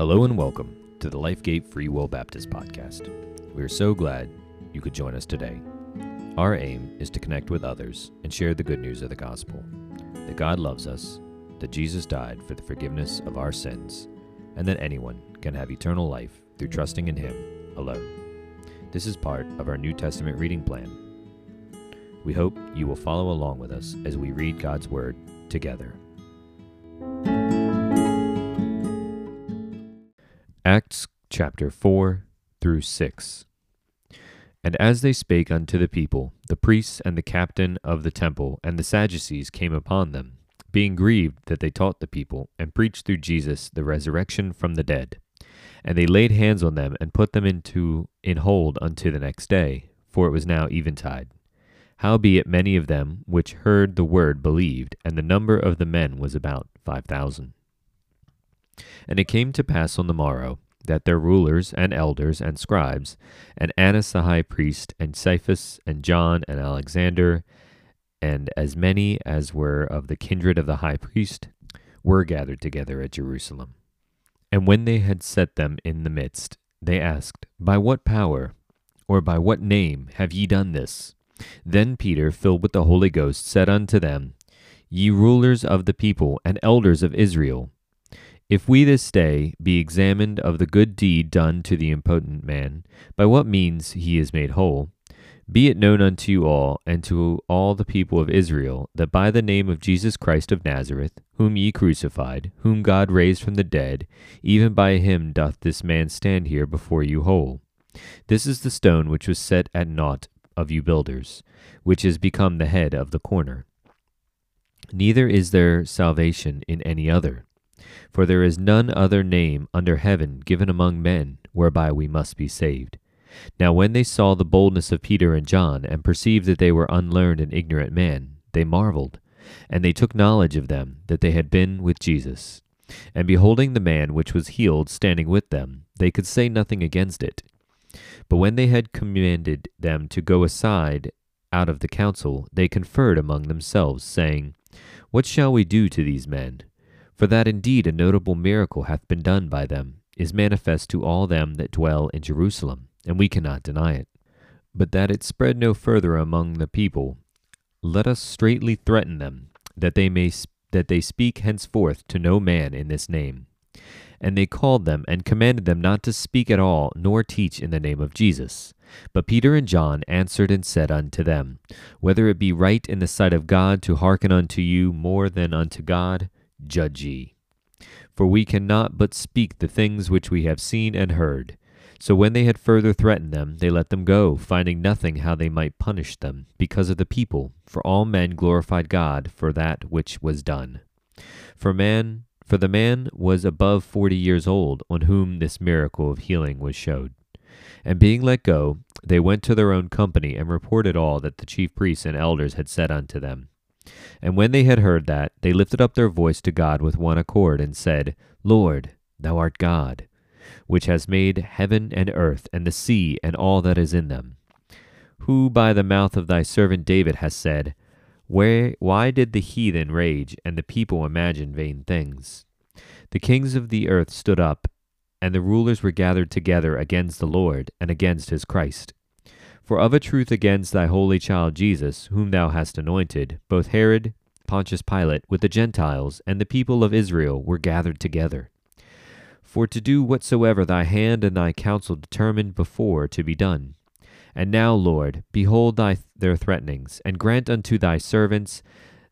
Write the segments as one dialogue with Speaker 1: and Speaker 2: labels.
Speaker 1: Hello and welcome to the Lifegate Free Will Baptist Podcast. We are so glad you could join us today. Our aim is to connect with others and share the good news of the gospel that God loves us, that Jesus died for the forgiveness of our sins, and that anyone can have eternal life through trusting in Him alone. This is part of our New Testament reading plan. We hope you will follow along with us as we read God's Word together. Acts chapter 4 through 6. And as they spake unto the people, the priests and the captain of the temple and the Sadducees came upon them, being grieved that they taught the people, and preached through Jesus the resurrection from the dead. And they laid hands on them, and put them into in hold unto the next day, for it was now eventide. Howbeit many of them which heard the word believed, and the number of the men was about five thousand. And it came to pass on the morrow that their rulers and elders and scribes, and Annas the high priest, and Caiaphas, and John, and Alexander, and as many as were of the kindred of the high priest, were gathered together at Jerusalem. And when they had set them in the midst, they asked, By what power, or by what name have ye done this? Then Peter, filled with the Holy Ghost, said unto them, Ye rulers of the people and elders of Israel, if we this day be examined of the good deed done to the impotent man, by what means he is made whole, be it known unto you all and to all the people of Israel that by the name of Jesus Christ of Nazareth, whom ye crucified, whom God raised from the dead, even by him doth this man stand here before you whole. This is the stone which was set at naught of you builders, which is become the head of the corner. Neither is there salvation in any other. For there is none other name under heaven given among men whereby we must be saved. Now when they saw the boldness of Peter and John, and perceived that they were unlearned and ignorant men, they marveled, and they took knowledge of them that they had been with Jesus. And beholding the man which was healed standing with them, they could say nothing against it. But when they had commanded them to go aside out of the council, they conferred among themselves, saying, What shall we do to these men? For that indeed a notable miracle hath been done by them, is manifest to all them that dwell in Jerusalem, and we cannot deny it. But that it spread no further among the people, let us straitly threaten them, that they may that they speak henceforth to no man in this name. And they called them and commanded them not to speak at all, nor teach in the name of Jesus. But Peter and John answered and said unto them, Whether it be right in the sight of God to hearken unto you more than unto God, judge ye. For we cannot but speak the things which we have seen and heard. So when they had further threatened them, they let them go, finding nothing how they might punish them, because of the people. For all men glorified God for that which was done. For man, for the man was above forty years old, on whom this miracle of healing was showed. And being let go, they went to their own company and reported all that the chief priests and elders had said unto them. And when they had heard that, they lifted up their voice to God with one accord, and said, Lord, thou art God, which has made heaven and earth, and the sea, and all that is in them. Who by the mouth of thy servant David has said, Where, Why did the heathen rage, and the people imagine vain things? The kings of the earth stood up, and the rulers were gathered together against the Lord, and against his Christ. For of a truth against thy holy child Jesus, whom thou hast anointed, both Herod, Pontius Pilate, with the Gentiles, and the people of Israel were gathered together. For to do whatsoever thy hand and thy counsel determined before to be done. And now, Lord, behold thy, their threatenings, and grant unto thy servants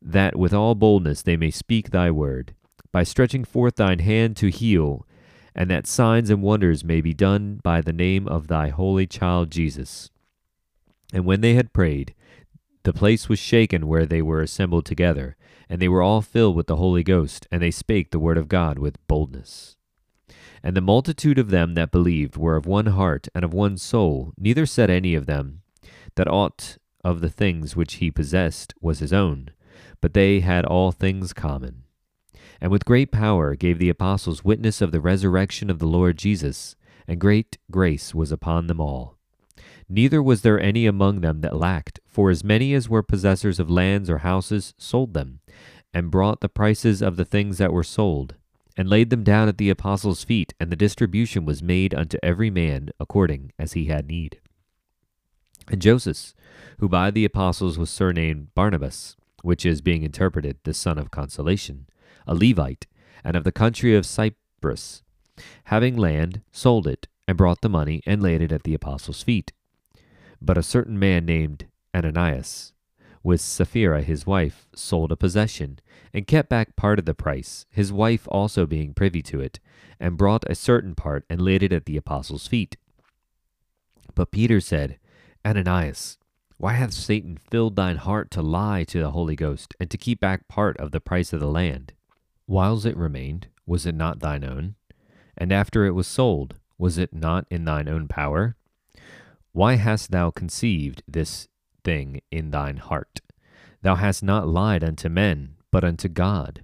Speaker 1: that with all boldness they may speak thy word, by stretching forth thine hand to heal, and that signs and wonders may be done by the name of thy holy child Jesus. And when they had prayed, the place was shaken where they were assembled together, and they were all filled with the Holy Ghost, and they spake the word of God with boldness. And the multitude of them that believed were of one heart and of one soul, neither said any of them that aught of the things which he possessed was his own, but they had all things common. And with great power gave the apostles witness of the resurrection of the Lord Jesus, and great grace was upon them all. Neither was there any among them that lacked, for as many as were possessors of lands or houses sold them, and brought the prices of the things that were sold, and laid them down at the apostles' feet, and the distribution was made unto every man according as he had need. And Joseph, who by the apostles was surnamed Barnabas, which is being interpreted the son of consolation, a Levite, and of the country of Cyprus, having land, sold it, and brought the money, and laid it at the apostles' feet. But a certain man named Ananias, with Sapphira his wife, sold a possession, and kept back part of the price, his wife also being privy to it, and brought a certain part, and laid it at the apostles' feet. But Peter said, Ananias, why hath Satan filled thine heart to lie to the Holy Ghost, and to keep back part of the price of the land? Whiles it remained, was it not thine own? And after it was sold, was it not in thine own power? Why hast thou conceived this thing in thine heart? Thou hast not lied unto men, but unto God.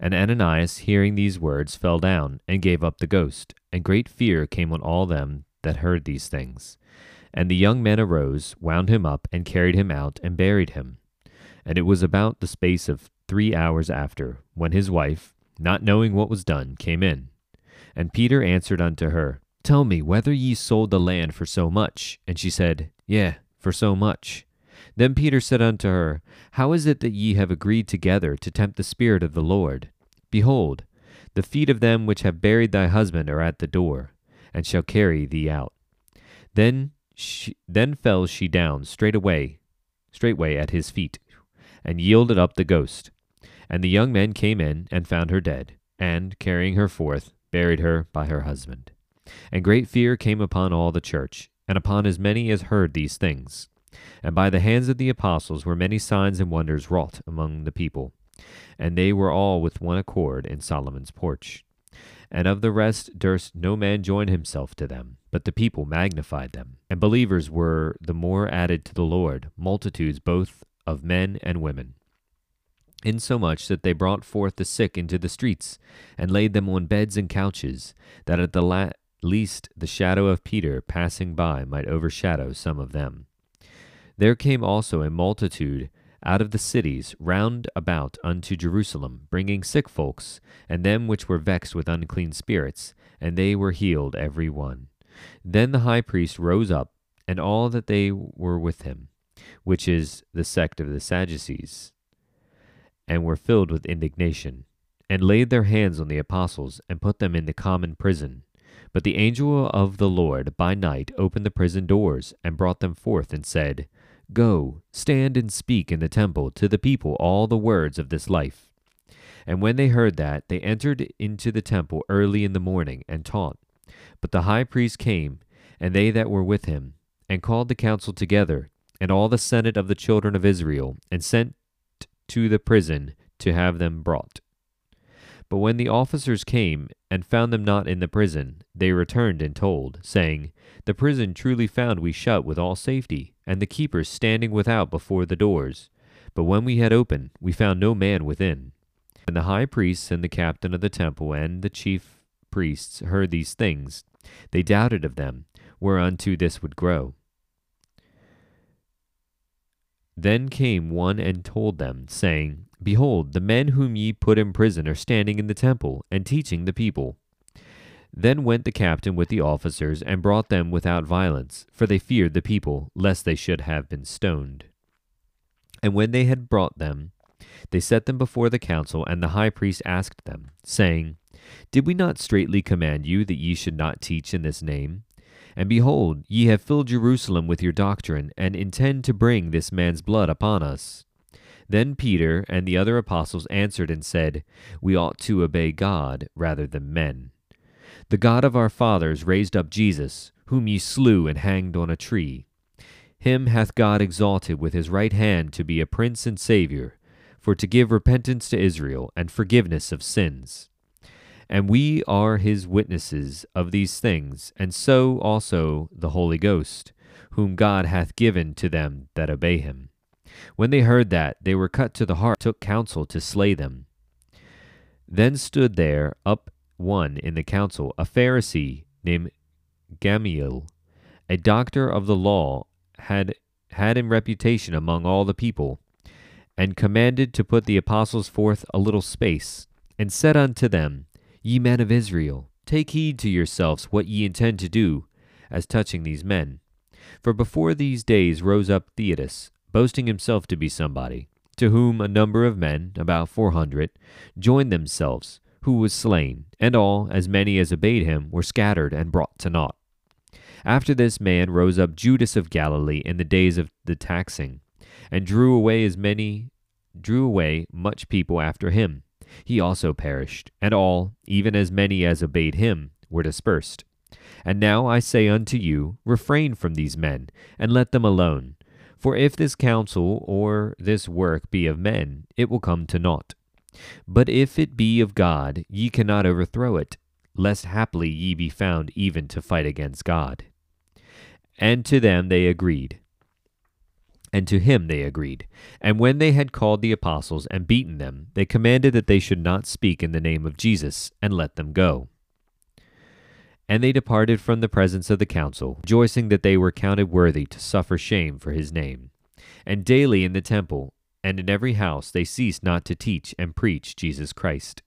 Speaker 1: And Ananias, hearing these words, fell down, and gave up the ghost. And great fear came on all them that heard these things. And the young men arose, wound him up, and carried him out, and buried him. And it was about the space of three hours after, when his wife, not knowing what was done, came in. And Peter answered unto her, Tell me whether ye sold the land for so much. And she said, Yea, for so much. Then Peter said unto her, How is it that ye have agreed together to tempt the Spirit of the Lord? Behold, the feet of them which have buried thy husband are at the door, and shall carry thee out. Then she, then fell she down straightway, straightway at his feet, and yielded up the ghost. And the young men came in and found her dead, and carrying her forth, buried her by her husband. And great fear came upon all the church, and upon as many as heard these things. And by the hands of the apostles were many signs and wonders wrought among the people. And they were all with one accord in Solomon's porch. And of the rest durst no man join himself to them, but the people magnified them. And believers were the more added to the Lord, multitudes both of men and women. Insomuch that they brought forth the sick into the streets, and laid them on beds and couches, that at the la- least the shadow of Peter passing by might overshadow some of them. There came also a multitude out of the cities round about unto Jerusalem, bringing sick folks, and them which were vexed with unclean spirits, and they were healed every one. Then the high priest rose up, and all that they were with him, which is the sect of the Sadducees, and were filled with indignation, and laid their hands on the apostles, and put them in the common prison. But the angel of the Lord by night opened the prison doors, and brought them forth, and said, Go, stand and speak in the temple to the people all the words of this life. And when they heard that, they entered into the temple early in the morning, and taught. But the high priest came, and they that were with him, and called the council together, and all the senate of the children of Israel, and sent to the prison to have them brought. But when the officers came and found them not in the prison, they returned and told, saying, The prison truly found we shut with all safety, and the keepers standing without before the doors. But when we had opened, we found no man within. And the high priests and the captain of the temple and the chief priests heard these things, they doubted of them, whereunto this would grow. Then came one and told them, saying, Behold, the men whom ye put in prison are standing in the temple, and teaching the people. Then went the captain with the officers, and brought them without violence, for they feared the people, lest they should have been stoned. And when they had brought them, they set them before the council, and the high priest asked them, saying, Did we not straitly command you that ye should not teach in this name? And behold, ye have filled Jerusalem with your doctrine, and intend to bring this man's blood upon us. Then Peter and the other apostles answered and said, We ought to obey God rather than men. The God of our fathers raised up Jesus, whom ye slew and hanged on a tree. Him hath God exalted with his right hand to be a prince and Saviour, for to give repentance to Israel and forgiveness of sins. And we are his witnesses of these things, and so also the Holy Ghost, whom God hath given to them that obey him. When they heard that, they were cut to the heart, took counsel to slay them. Then stood there up one in the council, a Pharisee named Gamaliel, a doctor of the law, had had in reputation among all the people, and commanded to put the apostles forth a little space, and said unto them, Ye men of Israel, take heed to yourselves what ye intend to do as touching these men. For before these days rose up Theudas, boasting himself to be somebody, to whom a number of men, about four hundred, joined themselves, who was slain, and all, as many as obeyed him, were scattered and brought to naught. After this man rose up Judas of Galilee in the days of the taxing, and drew away as many drew away much people after him. He also perished, and all, even as many as obeyed him, were dispersed. And now I say unto you, refrain from these men, and let them alone. For if this counsel or this work be of men, it will come to naught. But if it be of God, ye cannot overthrow it, lest haply ye be found even to fight against God. And to them they agreed. And to him they agreed. And when they had called the apostles and beaten them, they commanded that they should not speak in the name of Jesus, and let them go. And they departed from the presence of the council, rejoicing that they were counted worthy to suffer shame for his name. And daily in the temple and in every house they ceased not to teach and preach Jesus Christ.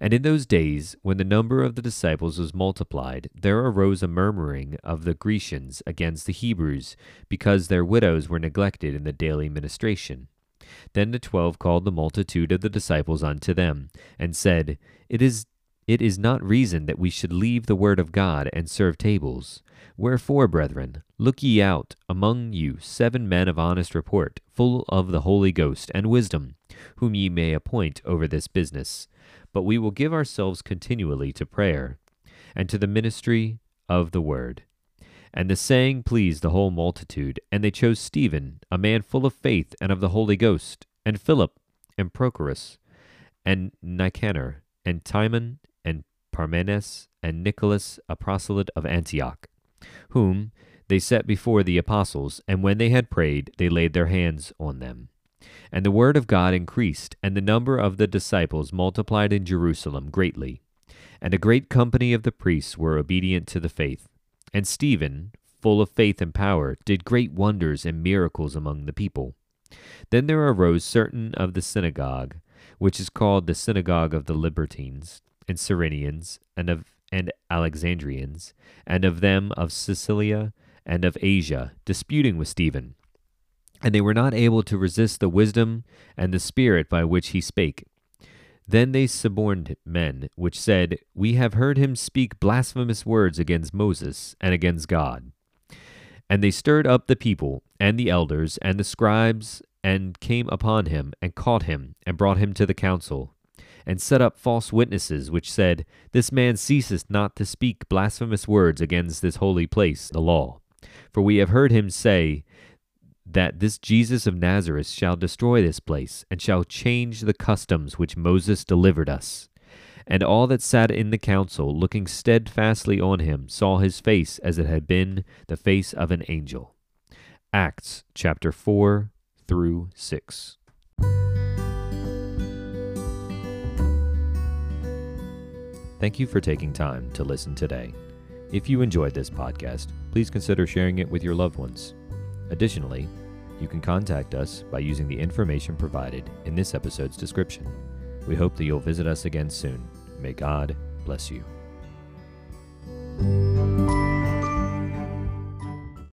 Speaker 1: And in those days, when the number of the disciples was multiplied, there arose a murmuring of the Grecians against the Hebrews, because their widows were neglected in the daily ministration. Then the twelve called the multitude of the disciples unto them, and said, It is it is not reason that we should leave the word of God and serve tables. Wherefore, brethren, look ye out among you seven men of honest report, full of the Holy Ghost and wisdom, whom ye may appoint over this business. But we will give ourselves continually to prayer, and to the ministry of the word. And the saying pleased the whole multitude, and they chose Stephen, a man full of faith and of the Holy Ghost, and Philip, and Prochorus, and Nicanor, and Timon, Parmenas, and Nicholas, a proselyte of Antioch, whom they set before the apostles, and when they had prayed, they laid their hands on them. And the word of God increased, and the number of the disciples multiplied in Jerusalem greatly. And a great company of the priests were obedient to the faith. And Stephen, full of faith and power, did great wonders and miracles among the people. Then there arose certain of the synagogue, which is called the synagogue of the Libertines, and Cyrenians, and of and Alexandrians, and of them of Cilicia and of Asia, disputing with Stephen. And they were not able to resist the wisdom and the spirit by which he spake. Then they suborned men, which said, We have heard him speak blasphemous words against Moses and against God. And they stirred up the people, and the elders, and the scribes, and came upon him, and caught him, and brought him to the council and set up false witnesses, which said, This man ceaseth not to speak blasphemous words against this holy place, the law. For we have heard him say, that this Jesus of Nazareth shall destroy this place, and shall change the customs which Moses delivered us. And all that sat in the council, looking steadfastly on him, saw his face as it had been the face of an angel. Acts chapter 4 through 6. Thank you for taking time to listen today. If you enjoyed this podcast, please consider sharing it with your loved ones. Additionally, you can contact us by using the information provided in this episode's description. We hope that you'll visit us again soon. May God bless you.